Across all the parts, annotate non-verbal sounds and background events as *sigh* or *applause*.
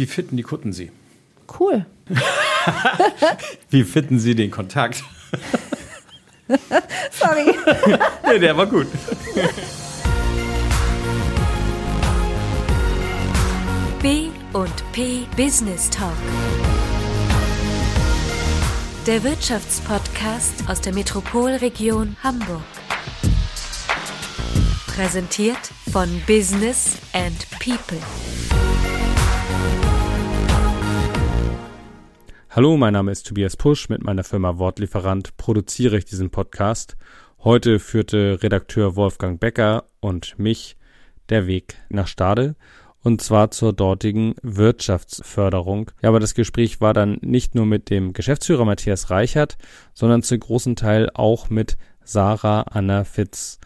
Wie fitten die Kutten Sie? Cool. *laughs* Wie fitten Sie den Kontakt? *laughs* Sorry. *laughs* nee, der war gut. B und P Business Talk. Der Wirtschaftspodcast aus der Metropolregion Hamburg. Präsentiert von Business and People. Hallo, mein Name ist Tobias Pusch. Mit meiner Firma Wortlieferant produziere ich diesen Podcast. Heute führte Redakteur Wolfgang Becker und mich der Weg nach Stade und zwar zur dortigen Wirtschaftsförderung. Ja, aber das Gespräch war dann nicht nur mit dem Geschäftsführer Matthias Reichert, sondern zu großen Teil auch mit Sarah Anna Fitz.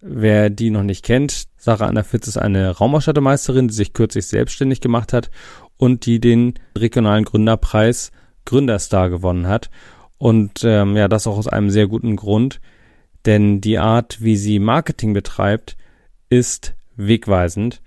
Wer die noch nicht kennt, Sarah Anna Fitz ist eine Raumausstattermeisterin, die sich kürzlich selbstständig gemacht hat und die den regionalen Gründerpreis Gründerstar gewonnen hat. Und ähm, ja, das auch aus einem sehr guten Grund, denn die Art, wie sie Marketing betreibt, ist wegweisend.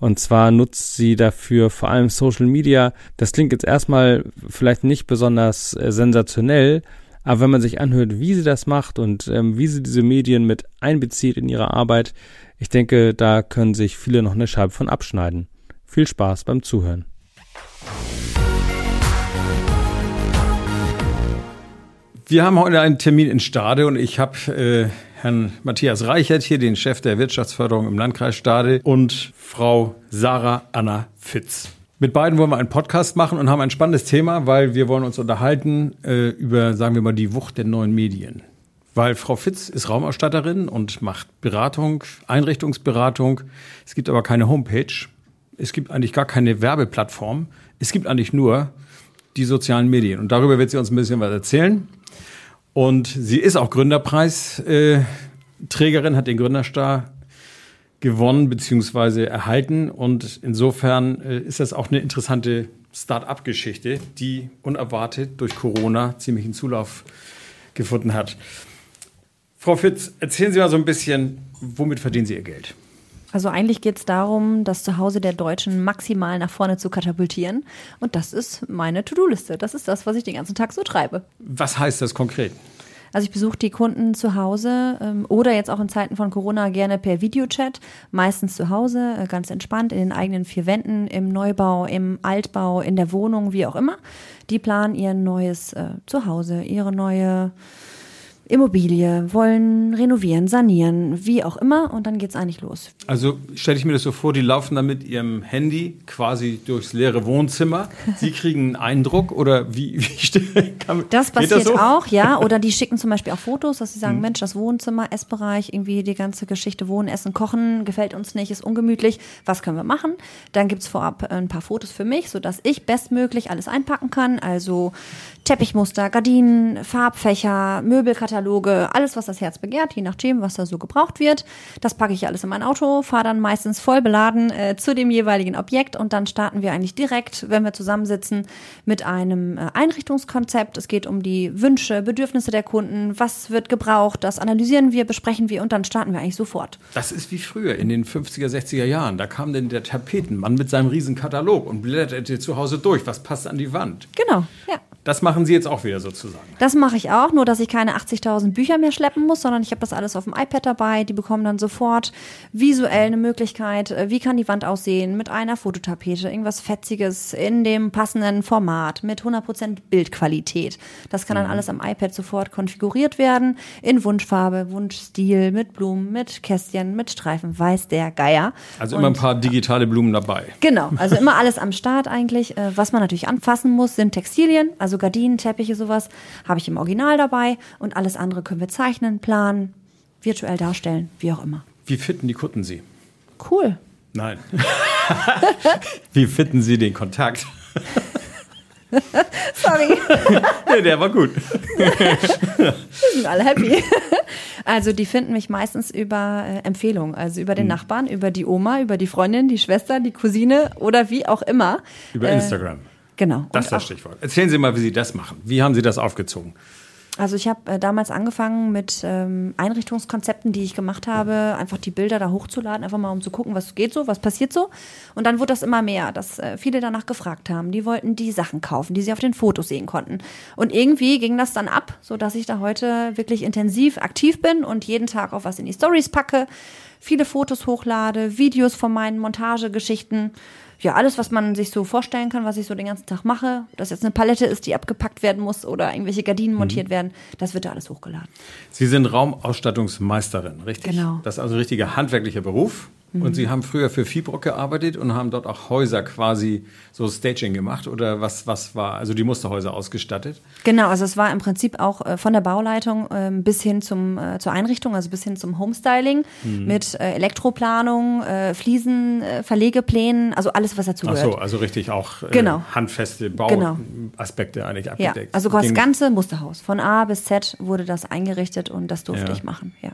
Und zwar nutzt sie dafür vor allem Social Media. Das klingt jetzt erstmal vielleicht nicht besonders äh, sensationell, aber wenn man sich anhört, wie sie das macht und ähm, wie sie diese Medien mit einbezieht in ihre Arbeit, ich denke, da können sich viele noch eine Scheibe von abschneiden. Viel Spaß beim Zuhören. Wir haben heute einen Termin in Stade und ich habe äh, Herrn Matthias Reichert hier, den Chef der Wirtschaftsförderung im Landkreis Stade und Frau Sarah Anna Fitz. Mit beiden wollen wir einen Podcast machen und haben ein spannendes Thema, weil wir wollen uns unterhalten äh, über, sagen wir mal, die Wucht der neuen Medien. Weil Frau Fitz ist Raumausstatterin und macht Beratung, Einrichtungsberatung. Es gibt aber keine Homepage. Es gibt eigentlich gar keine Werbeplattform. Es gibt eigentlich nur die sozialen Medien. Und darüber wird sie uns ein bisschen was erzählen. Und sie ist auch Gründerpreisträgerin, hat den Gründerstar gewonnen bzw. erhalten. Und insofern äh, ist das auch eine interessante Start-up-Geschichte, die unerwartet durch Corona ziemlich einen Zulauf gefunden hat. Frau Fitz, erzählen Sie mal so ein bisschen, womit verdienen Sie Ihr Geld? Also eigentlich geht es darum, das Zuhause der Deutschen maximal nach vorne zu katapultieren. Und das ist meine To-Do-Liste. Das ist das, was ich den ganzen Tag so treibe. Was heißt das konkret? Also ich besuche die Kunden zu Hause ähm, oder jetzt auch in Zeiten von Corona gerne per Videochat, meistens zu Hause, äh, ganz entspannt, in den eigenen vier Wänden, im Neubau, im Altbau, in der Wohnung, wie auch immer. Die planen ihr neues äh, Zuhause, ihre neue Immobilie, wollen renovieren, sanieren, wie auch immer und dann geht's eigentlich los. Also stelle ich mir das so vor, die laufen dann mit ihrem Handy quasi durchs leere Wohnzimmer. Sie kriegen einen Eindruck oder wie, *laughs* wie kann, Das passiert das so? auch, ja. Oder die schicken zum Beispiel auch Fotos, dass sie sagen, hm. Mensch, das Wohnzimmer, Essbereich, irgendwie die ganze Geschichte Wohnen, Essen, Kochen gefällt uns nicht, ist ungemütlich. Was können wir machen? Dann gibt's vorab ein paar Fotos für mich, sodass ich bestmöglich alles einpacken kann. Also Teppichmuster, Gardinen, Farbfächer, Möbelkataloge, alles, was das Herz begehrt, je nachdem, was da so gebraucht wird. Das packe ich alles in mein Auto, fahre dann meistens voll beladen äh, zu dem jeweiligen Objekt und dann starten wir eigentlich direkt, wenn wir zusammensitzen, mit einem äh, Einrichtungskonzept. Es geht um die Wünsche, Bedürfnisse der Kunden, was wird gebraucht, das analysieren wir, besprechen wir und dann starten wir eigentlich sofort. Das ist wie früher in den 50er, 60er Jahren. Da kam denn der Tapetenmann mit seinem riesen Katalog und blätterte zu Hause durch, was passt an die Wand. Genau, ja. Das machen Sie jetzt auch wieder sozusagen. Das mache ich auch, nur dass ich keine 80.000 Bücher mehr schleppen muss, sondern ich habe das alles auf dem iPad dabei. Die bekommen dann sofort visuell eine Möglichkeit, äh, wie kann die Wand aussehen mit einer Fototapete, irgendwas Fetziges in dem passenden Format mit 100% Bildqualität. Das kann dann mhm. alles am iPad sofort konfiguriert werden in Wunschfarbe, Wunschstil, mit Blumen, mit Kästchen, mit Streifen, weiß der Geier. Also immer ein paar digitale Blumen dabei. Genau, also immer alles am Start eigentlich. Äh, was man natürlich anfassen muss, sind Textilien, also Gardinen, Teppiche, sowas, habe ich im Original dabei und alles andere können wir zeichnen, planen, virtuell darstellen, wie auch immer. Wie fitten die Kunden Sie? Cool. Nein. *laughs* wie fitten Sie den Kontakt? *laughs* Sorry. *laughs* nee, der war gut. Wir sind alle happy. Also die finden mich meistens über äh, Empfehlungen, also über den hm. Nachbarn, über die Oma, über die Freundin, die Schwester, die Cousine oder wie auch immer. Über äh, Instagram. Genau. Das ist das Stichwort. Erzählen Sie mal, wie Sie das machen. Wie haben Sie das aufgezogen? Also ich habe äh, damals angefangen mit ähm, Einrichtungskonzepten, die ich gemacht habe, einfach die Bilder da hochzuladen, einfach mal um zu gucken, was geht so, was passiert so. Und dann wurde das immer mehr, dass äh, viele danach gefragt haben. Die wollten die Sachen kaufen, die sie auf den Fotos sehen konnten. Und irgendwie ging das dann ab, so dass ich da heute wirklich intensiv aktiv bin und jeden Tag auch was in die Stories packe, viele Fotos hochlade, Videos von meinen Montagegeschichten ja, alles, was man sich so vorstellen kann, was ich so den ganzen Tag mache, ob das jetzt eine Palette ist, die abgepackt werden muss oder irgendwelche Gardinen mhm. montiert werden, das wird da alles hochgeladen. Sie sind Raumausstattungsmeisterin, richtig? Genau. Das ist also ein richtiger handwerklicher Beruf. Und Sie haben früher für Fibrock gearbeitet und haben dort auch Häuser quasi so Staging gemacht oder was, was war, also die Musterhäuser ausgestattet? Genau, also es war im Prinzip auch äh, von der Bauleitung äh, bis hin zum, äh, zur Einrichtung, also bis hin zum Homestyling mhm. mit äh, Elektroplanung, Fliesen, Verlegeplänen, also alles, was dazu gehört. Ach so, also richtig auch genau. handfeste Bauaspekte genau. eigentlich abgedeckt. Ja, also das ganze Musterhaus, von A bis Z wurde das eingerichtet und das durfte Ja. ich machen, ja.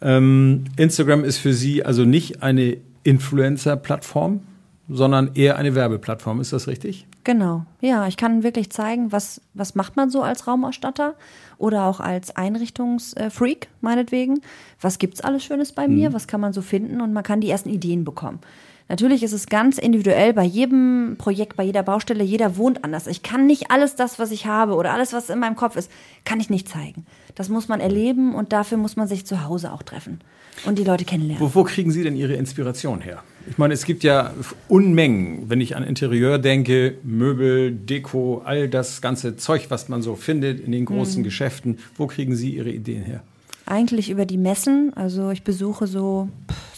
Ähm, Instagram ist für Sie also nicht eine Influencer-Plattform, sondern eher eine Werbeplattform. Ist das richtig? Genau, ja, ich kann wirklich zeigen, was, was macht man so als Raumausstatter oder auch als Einrichtungsfreak, meinetwegen. Was gibt's alles Schönes bei mir, was kann man so finden und man kann die ersten Ideen bekommen. Natürlich ist es ganz individuell bei jedem Projekt, bei jeder Baustelle, jeder wohnt anders. Ich kann nicht alles das, was ich habe oder alles, was in meinem Kopf ist, kann ich nicht zeigen. Das muss man erleben und dafür muss man sich zu Hause auch treffen und die Leute kennenlernen. Wo, wo kriegen Sie denn Ihre Inspiration her? Ich meine, es gibt ja Unmengen, wenn ich an Interieur denke, Möbel, Deko, all das ganze Zeug, was man so findet in den großen Geschäften. Wo kriegen Sie Ihre Ideen her? Eigentlich über die Messen. Also ich besuche so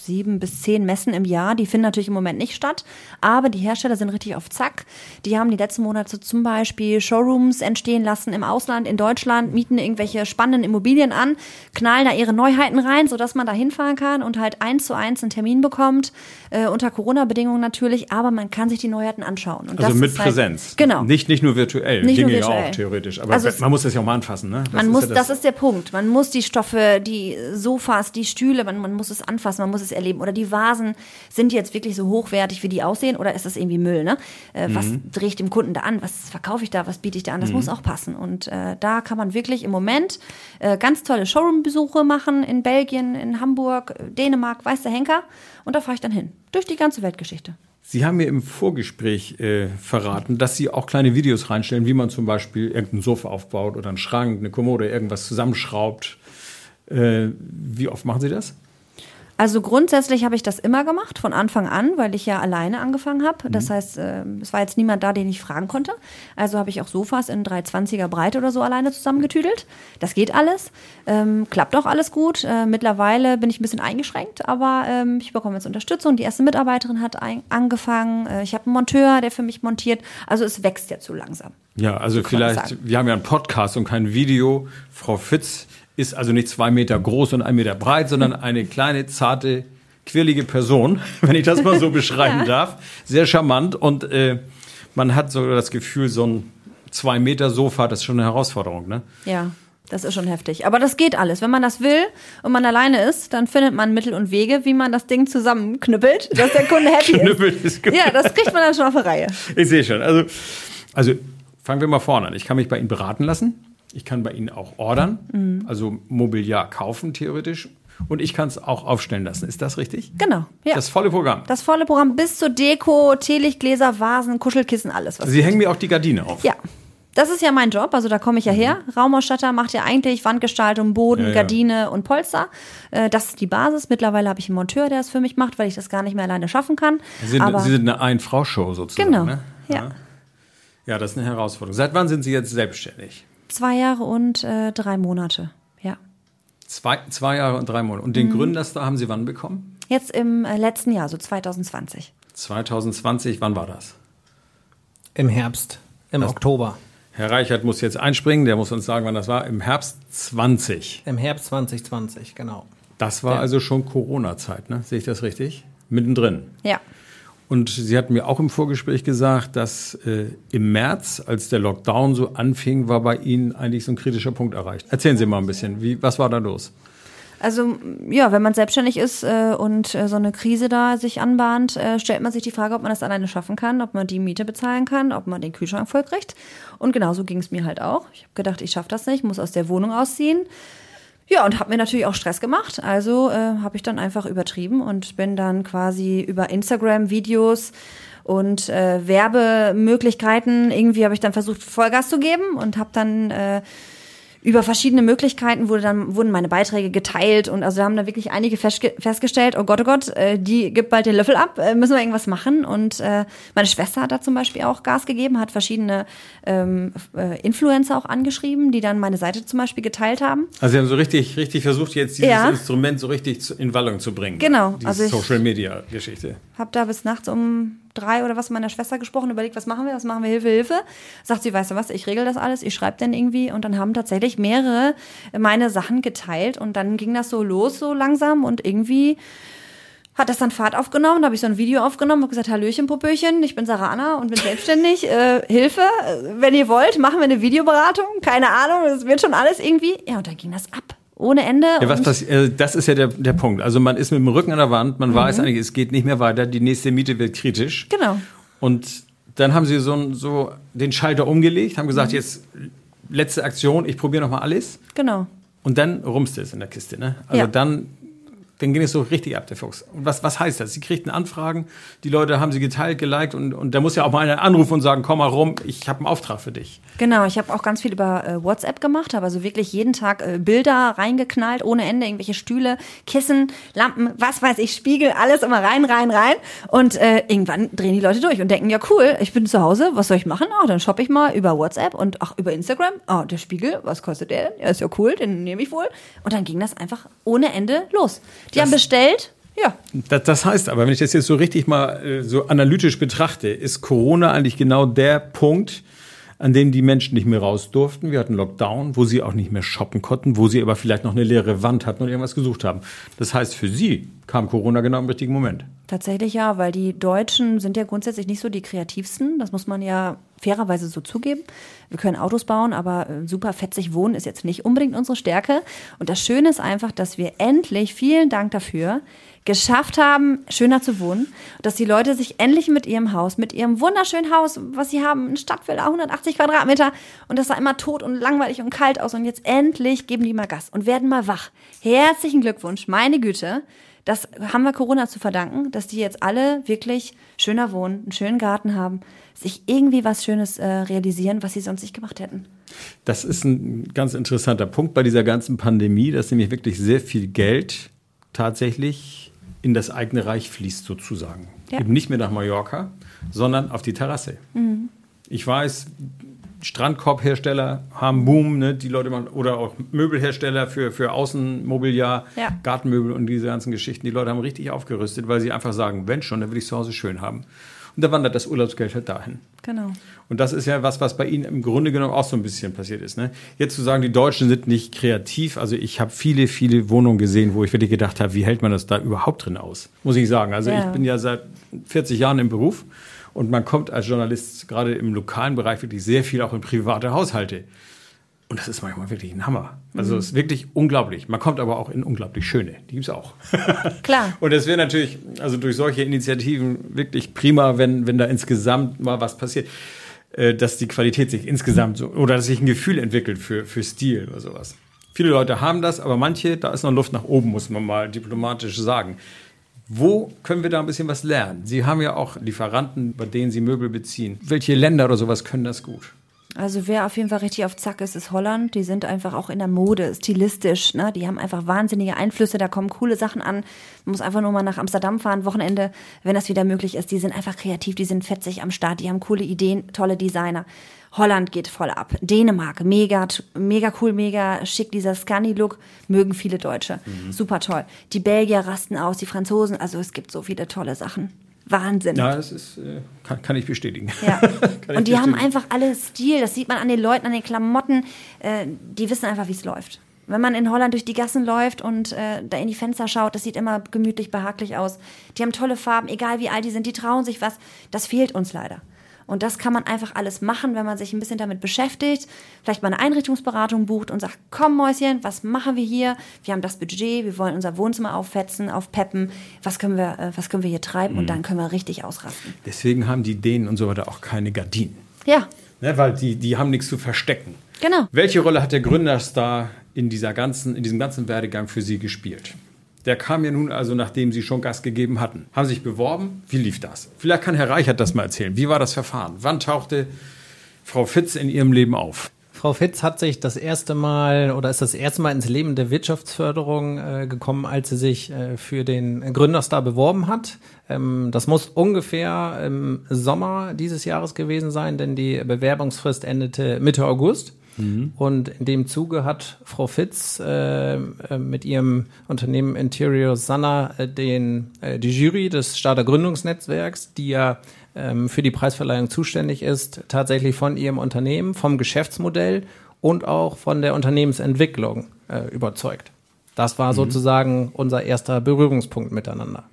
sieben bis zehn Messen im Jahr. Die finden natürlich im Moment nicht statt, aber die Hersteller sind richtig auf Zack. Die haben die letzten Monate zum Beispiel Showrooms entstehen lassen im Ausland, in Deutschland, mieten irgendwelche spannenden Immobilien an, knallen da ihre Neuheiten rein, sodass man da hinfahren kann und halt eins zu eins einen Termin bekommt, äh, unter Corona-Bedingungen natürlich, aber man kann sich die Neuheiten anschauen. Und Also das mit halt- Präsenz. Genau. Nicht, nicht nur virtuell, Nicht nur ginge ja auch theoretisch. Aber Also man muss das ja auch mal anfassen, ne? Das Man ist muss, ja das ist der Punkt. Man muss die Stoffe, die Sofas, die Stühle, man, man muss es anfassen, man muss es erleben. Oder die Vasen, sind jetzt wirklich so hochwertig, wie die aussehen? Oder ist das irgendwie Müll? Ne? Äh, Was Mhm. drehe ich dem Kunden da an? Was verkaufe ich da? Was biete ich da an? Das muss auch passen. Und äh, da kann man wirklich im Moment äh, ganz tolle Showroom-Besuche machen in Belgien, in Hamburg, äh, Dänemark, weiß der Henker. Und da fahre ich dann hin. Durch die ganze Weltgeschichte. Sie haben mir im Vorgespräch äh, verraten, dass Sie auch kleine Videos reinstellen, wie man zum Beispiel irgendein Sofa aufbaut oder einen Schrank, eine Kommode, irgendwas zusammenschraubt. Äh, wie oft machen Sie das? Also grundsätzlich habe ich das immer gemacht, von Anfang an, weil ich ja alleine angefangen habe. Mhm. Das heißt, äh, es war jetzt niemand da, den ich fragen konnte. Also habe ich auch Sofas in 320er Breite oder so alleine zusammengetüdelt. Das geht alles. Ähm, klappt auch alles gut. Äh, mittlerweile bin ich ein bisschen eingeschränkt, aber ähm, ich bekomme jetzt Unterstützung. Die erste Mitarbeiterin hat ein, angefangen. Äh, ich habe einen Monteur, der für mich montiert. Also es wächst jetzt so langsam. Ja, also vielleicht, wir haben ja einen Podcast und kein Video. Frau Fitz ist also nicht zwei Meter groß und ein Meter breit, sondern eine kleine, zarte, quirlige Person, *laughs* wenn ich das mal so *laughs* beschreiben darf. Sehr charmant und äh, man hat so das Gefühl, so ein zwei Meter Sofa, das ist schon eine Herausforderung, ne? Ja, das ist schon heftig. Aber das geht alles. Wenn man das will und man alleine ist, dann findet man Mittel und Wege, wie man das Ding zusammenknüppelt, dass der Kunde happy Knüppelt ist. ist gut. Ja, das kriegt man dann schon auf die Reihe. Ich sehe schon. Also, also fangen wir mal vorne an. Ich kann mich bei Ihnen beraten lassen. Ich kann bei Ihnen auch ordern, Mhm. also Mobiliar kaufen theoretisch. Und ich kann es auch aufstellen lassen. Ist das richtig? Genau, ja. Das volle Programm. Das volle Programm bis zur Deko, Teelichtgläser, Vasen, Kuschelkissen, alles. Was Sie hängen mir auch die Gardine auf. ja. Das ist ja mein Job, also da komme ich ja her. Raumausstatter macht ja eigentlich Wandgestaltung, Boden, Mhm. Ja, ja. Gardine und Polster. Äh, Das ist die Basis. Mittlerweile habe ich einen Monteur, der es für mich macht, weil ich das gar nicht mehr alleine schaffen kann. Sie sind, Aber Sie sind eine Ein-Frau-Show sozusagen. Genau, Ne? ja. Ja, das ist eine Herausforderung. Seit wann sind Sie jetzt selbstständig? Zwei Jahre und äh, drei Monate. Ja. Zwei, zwei Jahre und drei Monate. Und Mhm. den Gründerstar haben Sie wann bekommen? Jetzt im äh, letzten Jahr, so 2020. 2020, wann war das? Im Herbst, im Oktober. Herr Reichert muss jetzt einspringen, der muss uns sagen, wann das war. Im Herbst 20. Im Herbst 2020, genau. Das war Ja. also schon Corona-Zeit, ne? Sehe ich das richtig? Mittendrin. Ja. Und Sie hatten mir auch im Vorgespräch gesagt, dass äh, im März, als der Lockdown so anfing, war bei Ihnen eigentlich so ein kritischer Punkt erreicht. Erzählen Sie mal ein bisschen, wie, was war da los? Also ja, wenn man selbstständig ist äh, und äh, so eine Krise da sich anbahnt, äh, stellt man sich die Frage, ob man das alleine schaffen kann, ob man die Miete bezahlen kann, ob man den Kühlschrank voll kriegt. Und genauso ging es mir halt auch. Ich habe gedacht, ich schaffe das nicht, muss aus der Wohnung ausziehen. Ja, und habe mir natürlich auch Stress gemacht. Also äh, habe ich dann einfach übertrieben und bin dann quasi über Instagram Videos und äh, Werbemöglichkeiten irgendwie habe ich dann versucht Vollgas zu geben und habe dann äh, über verschiedene Möglichkeiten wurde dann, wurden meine Beiträge geteilt und also wir haben da wirklich einige festge festgestellt, oh Gott, oh Gott, äh, die gibt bald den Löffel ab, äh, müssen wir irgendwas machen. Und äh, meine Schwester hat da zum Beispiel auch Gas gegeben, hat verschiedene ähm, äh, Influencer auch angeschrieben, die dann meine Seite zum Beispiel geteilt haben. Also Sie haben so richtig, richtig versucht, jetzt dieses Ja. Instrument so richtig in Wallung zu bringen. Genau, Diese also ich- Social Media Geschichte. Hab da bis nachts um drei oder was mit meiner Schwester gesprochen, überlegt, was machen wir, was machen wir, Hilfe, Hilfe. Sagt sie, weißt du was, ich regel das alles, ich schreibe dann irgendwie und dann haben tatsächlich mehrere meine Sachen geteilt und dann ging das so los so langsam und irgendwie hat das dann Fahrt aufgenommen, da habe ich so ein Video aufgenommen, habe gesagt, Hallöchen, Popöchen, ich bin Sarah Anna und bin selbstständig, äh, Hilfe, äh, wenn ihr wollt, machen wir eine Videoberatung, keine Ahnung, das wird schon alles irgendwie. Ja, und dann ging das ab. Ohne Ende. Ja, was passiert, äh, das ist ja der, der Punkt. Also man ist mit dem Rücken an der Wand, man Mhm. weiß eigentlich, es geht nicht mehr weiter, die nächste Miete wird kritisch. Genau. Und dann haben sie so, so den Schalter umgelegt, haben Mhm. gesagt, jetzt letzte Aktion, ich probiere noch mal alles. Genau. Und dann rumste es in der Kiste. Ne? Also Ja. dann, dann ging es so richtig ab, der Fuchs. Und was, was heißt das? Sie kriegten Anfragen, die Leute haben sie geteilt, geliked und, und da muss ja auch mal einer anrufen und sagen, komm mal rum, ich habe einen Auftrag für dich. Genau, ich habe auch ganz viel über äh, WhatsApp gemacht, habe also wirklich jeden Tag äh, Bilder reingeknallt, ohne Ende, irgendwelche Stühle, Kissen, Lampen, was weiß ich, Spiegel, alles immer rein, rein, rein. Und äh, irgendwann drehen die Leute durch und denken, ja cool, ich bin zu Hause, was soll ich machen? Oh, dann shoppe ich mal über WhatsApp und auch über Instagram. Oh, der Spiegel, was kostet der denn? Ja, ist ja cool, den nehme ich wohl. Und dann ging das einfach ohne Ende los. Die haben bestellt, ja, Das, das heißt aber, wenn ich das jetzt so richtig mal äh, so analytisch betrachte, ist Corona eigentlich genau der Punkt, an dem die Menschen nicht mehr raus durften. Wir hatten Lockdown, wo sie auch nicht mehr shoppen konnten, wo sie aber vielleicht noch eine leere Wand hatten und irgendwas gesucht haben. Das heißt, für sie kam Corona genau im richtigen Moment. Tatsächlich ja, weil die Deutschen sind ja grundsätzlich nicht so die kreativsten. Das muss man ja fairerweise so zugeben. Wir können Autos bauen, aber äh, super fetzig wohnen ist jetzt nicht unbedingt unsere Stärke. Und das Schöne ist einfach, dass wir endlich, vielen Dank dafür, geschafft haben, schöner zu wohnen. Dass die Leute sich endlich mit ihrem Haus, mit ihrem wunderschönen Haus, was sie haben, eine Stadtvilla, 180 Quadratmeter, und das sah immer tot und langweilig und kalt aus. Und jetzt endlich geben die mal Gas und werden mal wach. Herzlichen Glückwunsch, meine Güte. Das haben wir Corona zu verdanken, dass die jetzt alle wirklich schöner wohnen, einen schönen Garten haben, sich irgendwie was Schönes äh, realisieren, was sie sonst nicht gemacht hätten. Das ist ein ganz interessanter Punkt bei dieser ganzen Pandemie, dass nämlich wirklich sehr viel Geld tatsächlich in das eigene Reich fließt, sozusagen. Ja. Eben nicht mehr nach Mallorca, sondern auf die Terrasse. Ich weiß, Strandkorbhersteller haben Boom, ne? die Leute machen, oder auch Möbelhersteller für, für Außenmobiliar, Ja. Gartenmöbel und diese ganzen Geschichten. Die Leute haben richtig aufgerüstet, weil sie einfach sagen, wenn schon, dann will ich zu Hause schön haben. Und da wandert das Urlaubsgeld halt dahin. Genau. Und das ist ja was, was bei Ihnen im Grunde genommen auch so ein bisschen passiert ist. Ne? Jetzt zu sagen, die Deutschen sind nicht kreativ. Also ich habe viele, viele Wohnungen gesehen, wo ich wirklich gedacht habe, wie hält man das da überhaupt drin aus? Muss ich sagen. Also Ja. ich bin ja seit 40 Jahren im Beruf und man kommt als Journalist gerade im lokalen Bereich wirklich sehr viel auch in private Haushalte. Und das ist manchmal wirklich ein Hammer. Also es ist wirklich unglaublich. Man kommt aber auch in unglaublich schöne. Die gibt's auch. *laughs* Klar. Und es wäre natürlich, also durch solche Initiativen wirklich prima, wenn, wenn da insgesamt mal was passiert, äh, dass die Qualität sich insgesamt so, oder dass sich ein Gefühl entwickelt für, für Stil oder sowas. Viele Leute haben das, aber manche, da ist noch Luft nach oben, muss man mal diplomatisch sagen. Wo können wir da ein bisschen was lernen? Sie haben ja auch Lieferanten, bei denen Sie Möbel beziehen. Welche Länder oder sowas können das gut? Also wer auf jeden Fall richtig auf Zack ist, ist Holland. Die sind einfach auch in der Mode, stilistisch. Ne? Die haben einfach wahnsinnige Einflüsse, da kommen coole Sachen an. Man muss einfach nur mal nach Amsterdam fahren, Wochenende, wenn das wieder möglich ist. Die sind einfach kreativ, die sind fetzig am Start, die haben coole Ideen, tolle Designer. Holland geht voll ab. Dänemark, mega, mega cool, mega schick, dieser Scunny-Look, mögen viele Deutsche. Super toll. Die Belgier rasten aus, die Franzosen, also es gibt so viele tolle Sachen. Wahnsinn. Ja, das ist, äh, kann, kann ich bestätigen. Ja. *laughs* Kann ich Und die haben bestätigen. einfach alle Stil. Das sieht man an den Leuten, an den Klamotten. Äh, die wissen einfach, wie es läuft. Wenn man in Holland durch die Gassen läuft und äh, da in die Fenster schaut, das sieht immer gemütlich, behaglich aus. Die haben tolle Farben, egal wie alt die sind, die trauen sich was. Das fehlt uns leider. Und das kann man einfach alles machen, wenn man sich ein bisschen damit beschäftigt, vielleicht mal eine Einrichtungsberatung bucht und sagt, komm Mäuschen, was machen wir hier? Wir haben das Budget, wir wollen unser Wohnzimmer auffetzen, aufpeppen. Was können wir, äh, was können wir hier treiben? Mhm. Und dann können wir richtig ausrasten. Deswegen haben die Dänen und so weiter auch keine Gardinen. Ja, Ne, weil die, die haben nichts zu verstecken. genau. Welche Rolle hat der Gründerstar in, dieser ganzen, in diesem ganzen Werdegang für Sie gespielt? Der kam ja nun also, nachdem Sie schon Gas gegeben hatten. Haben sich beworben? Wie lief das? Vielleicht kann Herr Reichert das mal erzählen. Wie war das Verfahren? Wann tauchte Frau Fitz in Ihrem Leben auf? Frau Fitz hat sich das erste Mal oder ist das erste Mal ins Leben der Wirtschaftsförderung äh, gekommen, als sie sich äh, für den Gründerstar beworben hat. Ähm, das muss ungefähr im Sommer dieses Jahres gewesen sein, denn die Bewerbungsfrist endete Mitte August. Und in dem Zuge hat Frau Fitz äh, äh, mit ihrem Unternehmen Interior Sanna äh, den, äh, die Jury des Starter Gründungsnetzwerks, die ja ähm, für die Preisverleihung zuständig ist, tatsächlich von ihrem Unternehmen, vom Geschäftsmodell und auch von der Unternehmensentwicklung äh, überzeugt. Das war sozusagen unser erster Berührungspunkt miteinander.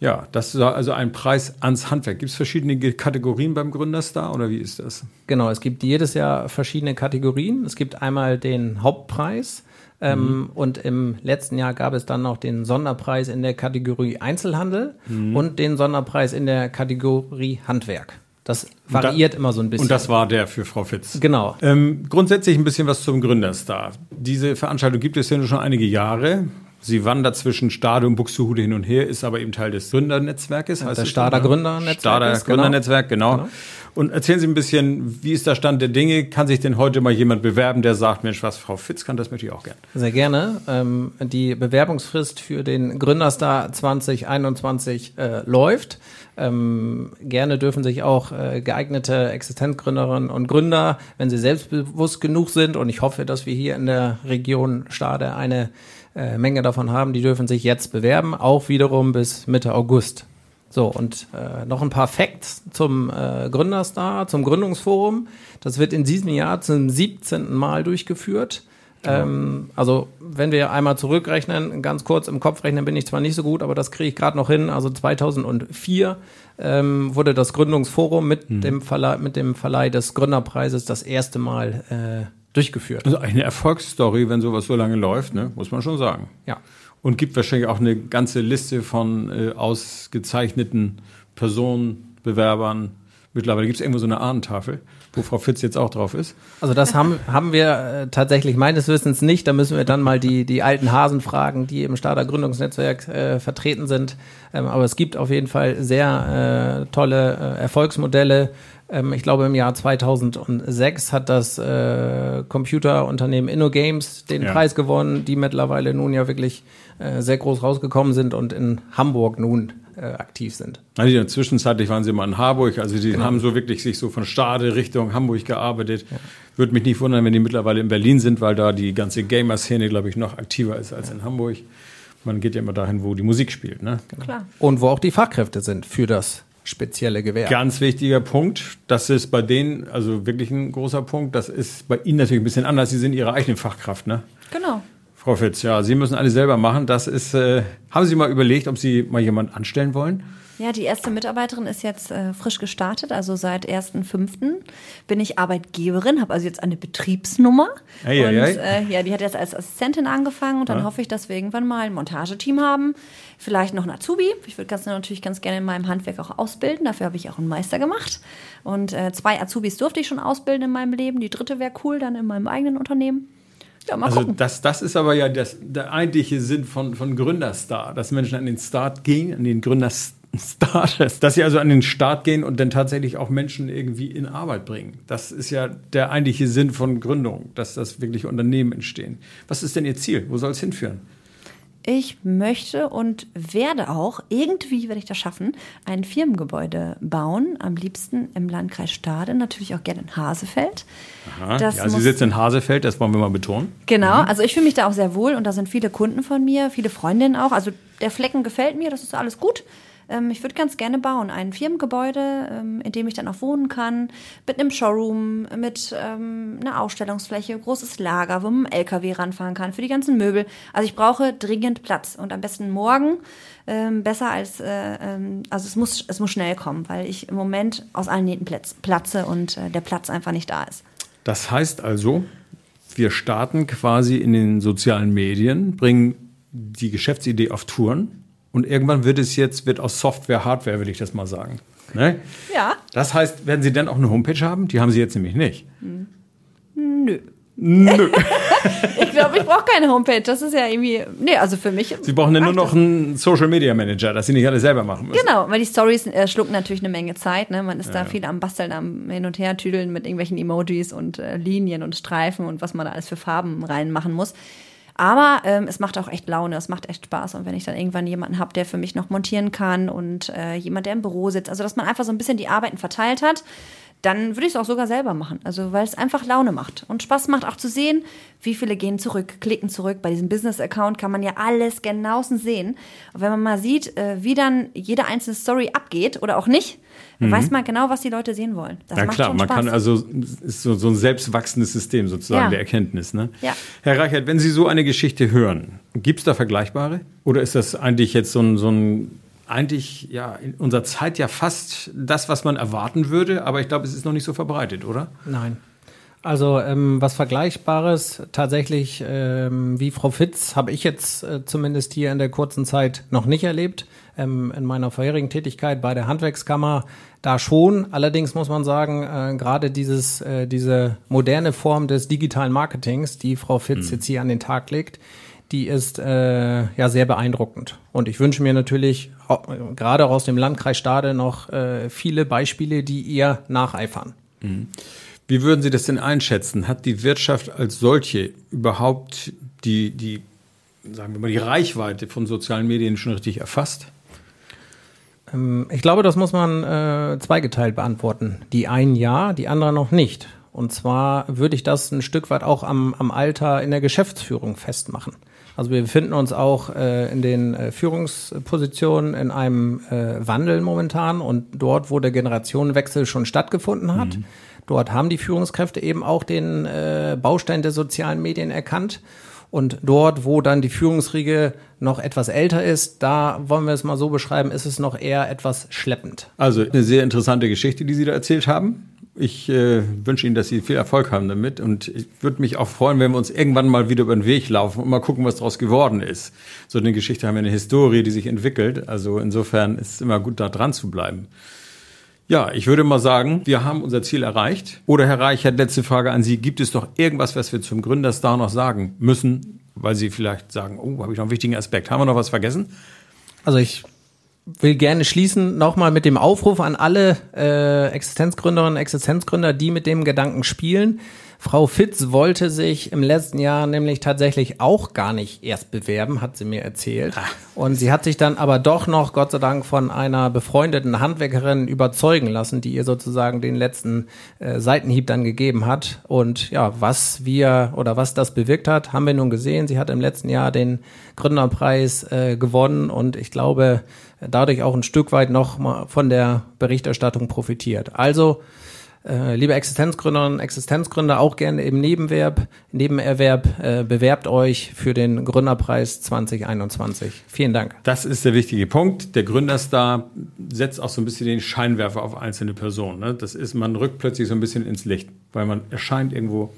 Ja, das war also ein Preis ans Handwerk. Gibt es verschiedene Kategorien beim Gründerstar oder wie ist das? Genau, es gibt jedes Jahr verschiedene Kategorien. Es gibt einmal den Hauptpreis ähm, und im letzten Jahr gab es dann noch den Sonderpreis in der Kategorie Einzelhandel und den Sonderpreis in der Kategorie Handwerk. Das variiert immer so ein bisschen. Und das war der für Frau Fitz. genau. Ähm, grundsätzlich ein bisschen was zum Gründerstar. Diese Veranstaltung gibt es ja schon einige Jahre. Sie wandert zwischen Stade und Buxtehude hin und her, ist aber eben Teil des Gründernetzwerkes. heißt das Stader ne? Gründernetzwerk Stader ist, genau. Gründernetzwerk, genau. Genau. Und erzählen Sie ein bisschen, wie ist der Stand der Dinge? Kann sich denn heute mal jemand bewerben, der sagt, Mensch, was Frau Fitz kann, das möchte ich auch gern. Sehr gerne. Ähm, die Bewerbungsfrist für den Gründerstar 2021 äh, läuft. Ähm, gerne dürfen sich auch äh, geeignete Existenzgründerinnen und Gründer, wenn sie selbstbewusst genug sind, und ich hoffe, dass wir hier in der Region Stade eine äh, Menge davon haben, die dürfen sich jetzt bewerben, auch wiederum bis Mitte August. So, und äh, noch ein paar Facts zum äh, Gründerstar, zum Gründungsforum. Das wird in diesem Jahr zum 17. Mal durchgeführt. Ähm, also, wenn wir einmal zurückrechnen, ganz kurz im Kopf rechnen bin ich zwar nicht so gut, aber das kriege ich gerade noch hin. Also 2004 ähm, wurde das Gründungsforum mit, dem Verleih, mit dem Verleih des Gründerpreises das erste Mal äh, durchgeführt. Also eine Erfolgsstory, wenn sowas so lange läuft, ne? muss man schon sagen. Ja. Und gibt wahrscheinlich auch eine ganze Liste von äh, ausgezeichneten Personen, Bewerbern. Mittlerweile gibt es irgendwo so eine Ahnentafel, wo Frau Fitz jetzt auch drauf ist. Also das haben, haben wir äh, tatsächlich meines Wissens nicht. Da müssen wir dann mal die, die alten Hasen fragen, die im Starter Gründungsnetzwerk äh, vertreten sind. Ähm, aber es gibt auf jeden Fall sehr äh, tolle äh, Erfolgsmodelle. Ähm, ich glaube, im Jahr 2006 hat das äh, Computerunternehmen InnoGames den Ja. Preis gewonnen, die mittlerweile nun ja wirklich äh, sehr groß rausgekommen sind und in Hamburg nun äh, aktiv sind. Also ja, zwischenzeitlich waren sie mal in Harburg, also die haben so wirklich sich so von Stade Richtung Hamburg gearbeitet. Würde mich nicht wundern, wenn die mittlerweile in Berlin sind, weil da die ganze Gamer-Szene, glaube ich, noch aktiver ist als in Hamburg. Man geht ja immer dahin, wo die Musik spielt. Ne? Klar. Und wo auch die Fachkräfte sind für das spezielle Gewerbe. Ganz wichtiger Punkt. Das ist bei denen, also wirklich ein großer Punkt. Das ist bei Ihnen natürlich ein bisschen anders. Sie sind Ihre eigene Fachkraft, ne? Genau. Frau Fitz, ja, Sie müssen alles selber machen. Das ist, äh, haben Sie mal überlegt, ob Sie mal jemanden anstellen wollen? Ja, die erste Mitarbeiterin ist jetzt äh, frisch gestartet, also seit 1.5. bin ich Arbeitgeberin, habe also jetzt eine Betriebsnummer. Ei, und. Äh, ja, die hat jetzt als Assistentin angefangen und dann hoffe ich, dass wir irgendwann mal ein Montageteam haben. Vielleicht noch ein Azubi. Ich würde ganz natürlich ganz gerne in meinem Handwerk auch ausbilden. Dafür habe ich auch einen Meister gemacht. Und äh, zwei Azubis durfte ich schon ausbilden in meinem Leben. Die dritte wäre cool, dann in meinem eigenen Unternehmen. Ja, mal Also gucken. das, das ist aber ja das, der eigentliche Sinn von, von Gründerstar, dass Menschen an den Start gehen, an den Gründerstart, dass sie also an den Start gehen und dann tatsächlich auch Menschen irgendwie in Arbeit bringen. Das ist ja der eigentliche Sinn von Gründung, dass das wirklich Unternehmen entstehen. Was ist denn Ihr Ziel? Wo soll es hinführen? Ich möchte und werde auch, irgendwie werde ich das schaffen, ein Firmengebäude bauen. Am liebsten im Landkreis Stade, natürlich auch gerne in Hasefeld. Das ja, Sie sitzen in Hasefeld, das wollen wir mal betonen. Genau, also ich fühle mich da auch sehr wohl und da sind viele Kunden von mir, viele Freundinnen auch. Also der Flecken gefällt mir, das ist alles gut. Ähm, ich würde ganz gerne bauen. Ein Firmengebäude, ähm, in dem ich dann auch wohnen kann, mit einem Showroom, mit ähm, einer Ausstellungsfläche, großes Lager, wo man einen LKW ranfahren kann für die ganzen Möbel. Also ich brauche dringend Platz und am besten morgen. Ähm, besser als, äh, ähm, also es muss, es muss schnell kommen, weil ich im Moment aus allen Nähten platz, platze und äh, der Platz einfach nicht da ist. Das heißt also, wir starten quasi in den sozialen Medien, bringen die Geschäftsidee auf Touren und irgendwann wird es jetzt, wird aus Software Hardware, will ich das mal sagen. Ne? Ja. Das heißt, werden Sie dann auch eine Homepage haben? Die haben Sie jetzt nämlich nicht. Nö. Nö. *laughs* Ich glaube, ich brauche keine Homepage. Das ist ja irgendwie. Nee, also für mich. Sie brauchen ja nur noch einen Social Media Manager, dass Sie nicht alles selber machen müssen. Genau, weil die Stories äh, schlucken natürlich eine Menge Zeit. Ne? Man ist da viel am Basteln, am Hin- und Her-Tüdeln mit irgendwelchen Emojis und äh, Linien und Streifen und was man da alles für Farben reinmachen muss. Aber ähm, es macht auch echt Laune, es macht echt Spaß. Und wenn ich dann irgendwann jemanden habe, der für mich noch montieren kann und äh, jemand, der im Büro sitzt, also dass man einfach so ein bisschen die Arbeiten verteilt hat, dann würde ich es auch sogar selber machen. Also weil es einfach Laune macht und Spaß macht auch zu sehen, wie viele gehen zurück, klicken zurück. Bei diesem Business-Account kann man ja alles genauestens sehen. Und wenn man mal sieht, äh, wie dann jede einzelne Story abgeht oder auch nicht, dann weiß man genau, was die Leute sehen wollen. Das Ja macht klar, schon man kann also, es ist so, so ein selbstwachsendes System sozusagen Ja. der Erkenntnis. Ne? Ja. Herr Reichert, wenn Sie so eine Geschichte hören, gibt es da Vergleichbare? Oder ist das eigentlich jetzt so ein, so ein eigentlich ja in unserer Zeit ja fast das, was man erwarten würde, aber ich glaube, es ist noch nicht so verbreitet, oder? Nein. Also ähm, was Vergleichbares tatsächlich ähm, wie Frau Fitz habe ich jetzt äh, zumindest hier in der kurzen Zeit noch nicht erlebt. Ähm, in meiner vorherigen Tätigkeit bei der Handwerkskammer da schon. Allerdings muss man sagen, äh, gerade dieses äh, diese moderne Form des digitalen Marketings, die Frau Fitz jetzt hier an den Tag legt, die ist äh, ja sehr beeindruckend. Und ich wünsche mir natürlich gerade auch aus dem Landkreis Stade noch äh, viele Beispiele, die ihr nacheifern. Wie würden Sie das denn einschätzen? Hat die Wirtschaft als solche überhaupt die, die, sagen wir mal, die Reichweite von sozialen Medien schon richtig erfasst? Ähm, Ich glaube, das muss man äh, zweigeteilt beantworten. Die einen ja, die anderen noch nicht. Und zwar würde ich das ein Stück weit auch am, am Alter in der Geschäftsführung festmachen. Also wir befinden uns auch äh, in den äh, Führungspositionen in einem äh, Wandel momentan und dort, wo der Generationenwechsel schon stattgefunden hat, dort haben die Führungskräfte eben auch den äh, Baustein der sozialen Medien erkannt. Und dort, wo dann die Führungsriege noch etwas älter ist, da wollen wir es mal so beschreiben, ist es noch eher etwas schleppend. Also eine sehr interessante Geschichte, die Sie da erzählt haben. Ich äh, wünsche Ihnen, dass Sie viel Erfolg haben damit und ich würde mich auch freuen, wenn wir uns irgendwann mal wieder über den Weg laufen und mal gucken, was daraus geworden ist. So eine Geschichte haben wir eine Historie, die sich entwickelt. Also insofern ist es immer gut, da dran zu bleiben. Ja, ich würde mal sagen, wir haben unser Ziel erreicht. Oder Herr Reichert, letzte Frage an Sie. Gibt es doch irgendwas, was wir zum Gründerstar noch sagen müssen, weil Sie vielleicht sagen, oh, habe ich noch einen wichtigen Aspekt. Haben wir noch was vergessen? Also ich will gerne schließen nochmal mit dem Aufruf an alle äh, Existenzgründerinnen und Existenzgründer, die mit dem Gedanken spielen. Frau Fitz wollte sich im letzten Jahr nämlich tatsächlich auch gar nicht erst bewerben, hat sie mir erzählt. Und sie hat sich dann aber doch noch, Gott sei Dank, von einer befreundeten Handwerkerin überzeugen lassen, die ihr sozusagen den letzten äh, Seitenhieb dann gegeben hat. Und ja, was wir oder was das bewirkt hat, haben wir nun gesehen. Sie hat im letzten Jahr den Gründerpreis äh, gewonnen und ich glaube, dadurch auch ein Stück weit noch mal von der Berichterstattung profitiert. Also, äh, liebe Existenzgründerinnen und Existenzgründer, auch gerne im Nebenverb, Nebenerwerb, äh, bewerbt euch für den Gründerpreis 2021. Vielen Dank. Das ist der wichtige Punkt. Der Gründerstar setzt auch so ein bisschen den Scheinwerfer auf einzelne Personen. Ne? Das ist, man rückt plötzlich so ein bisschen ins Licht, weil man erscheint irgendwo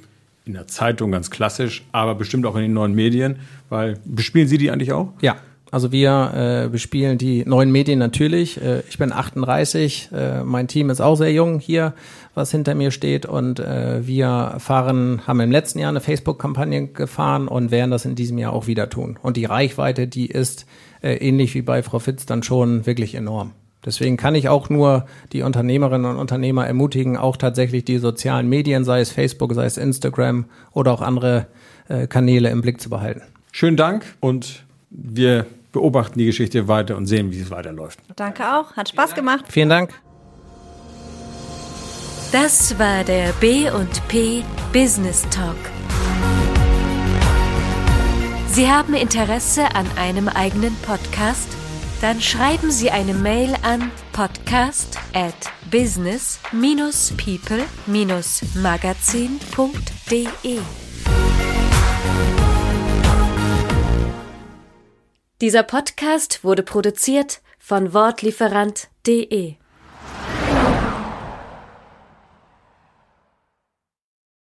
in der Zeitung ganz klassisch, aber bestimmt auch in den neuen Medien, weil bespielen Sie die eigentlich auch? Ja, also wir äh, bespielen die neuen Medien natürlich. Äh, ich bin 38, äh, mein Team ist auch sehr jung hier, was hinter mir steht und äh, wir fahren, haben im letzten Jahr eine Facebook-Kampagne gefahren und werden das in diesem Jahr auch wieder tun. Und die Reichweite, die ist äh, ähnlich wie bei Frau Fitz dann schon wirklich enorm. Deswegen kann ich auch nur die Unternehmerinnen und Unternehmer ermutigen, auch tatsächlich die sozialen Medien, sei es Facebook, sei es Instagram oder auch andere äh, Kanäle im Blick zu behalten. Schönen Dank und wir beobachten die Geschichte weiter und sehen, wie es weiterläuft. Danke auch, hat Spaß gemacht. Vielen Dank. Das war der B&P Business Talk. Sie haben Interesse an einem eigenen Podcast? Dann schreiben Sie eine Mail an podcast at business-people-magazin.de. Dieser Podcast wurde produziert von Wortlieferant.de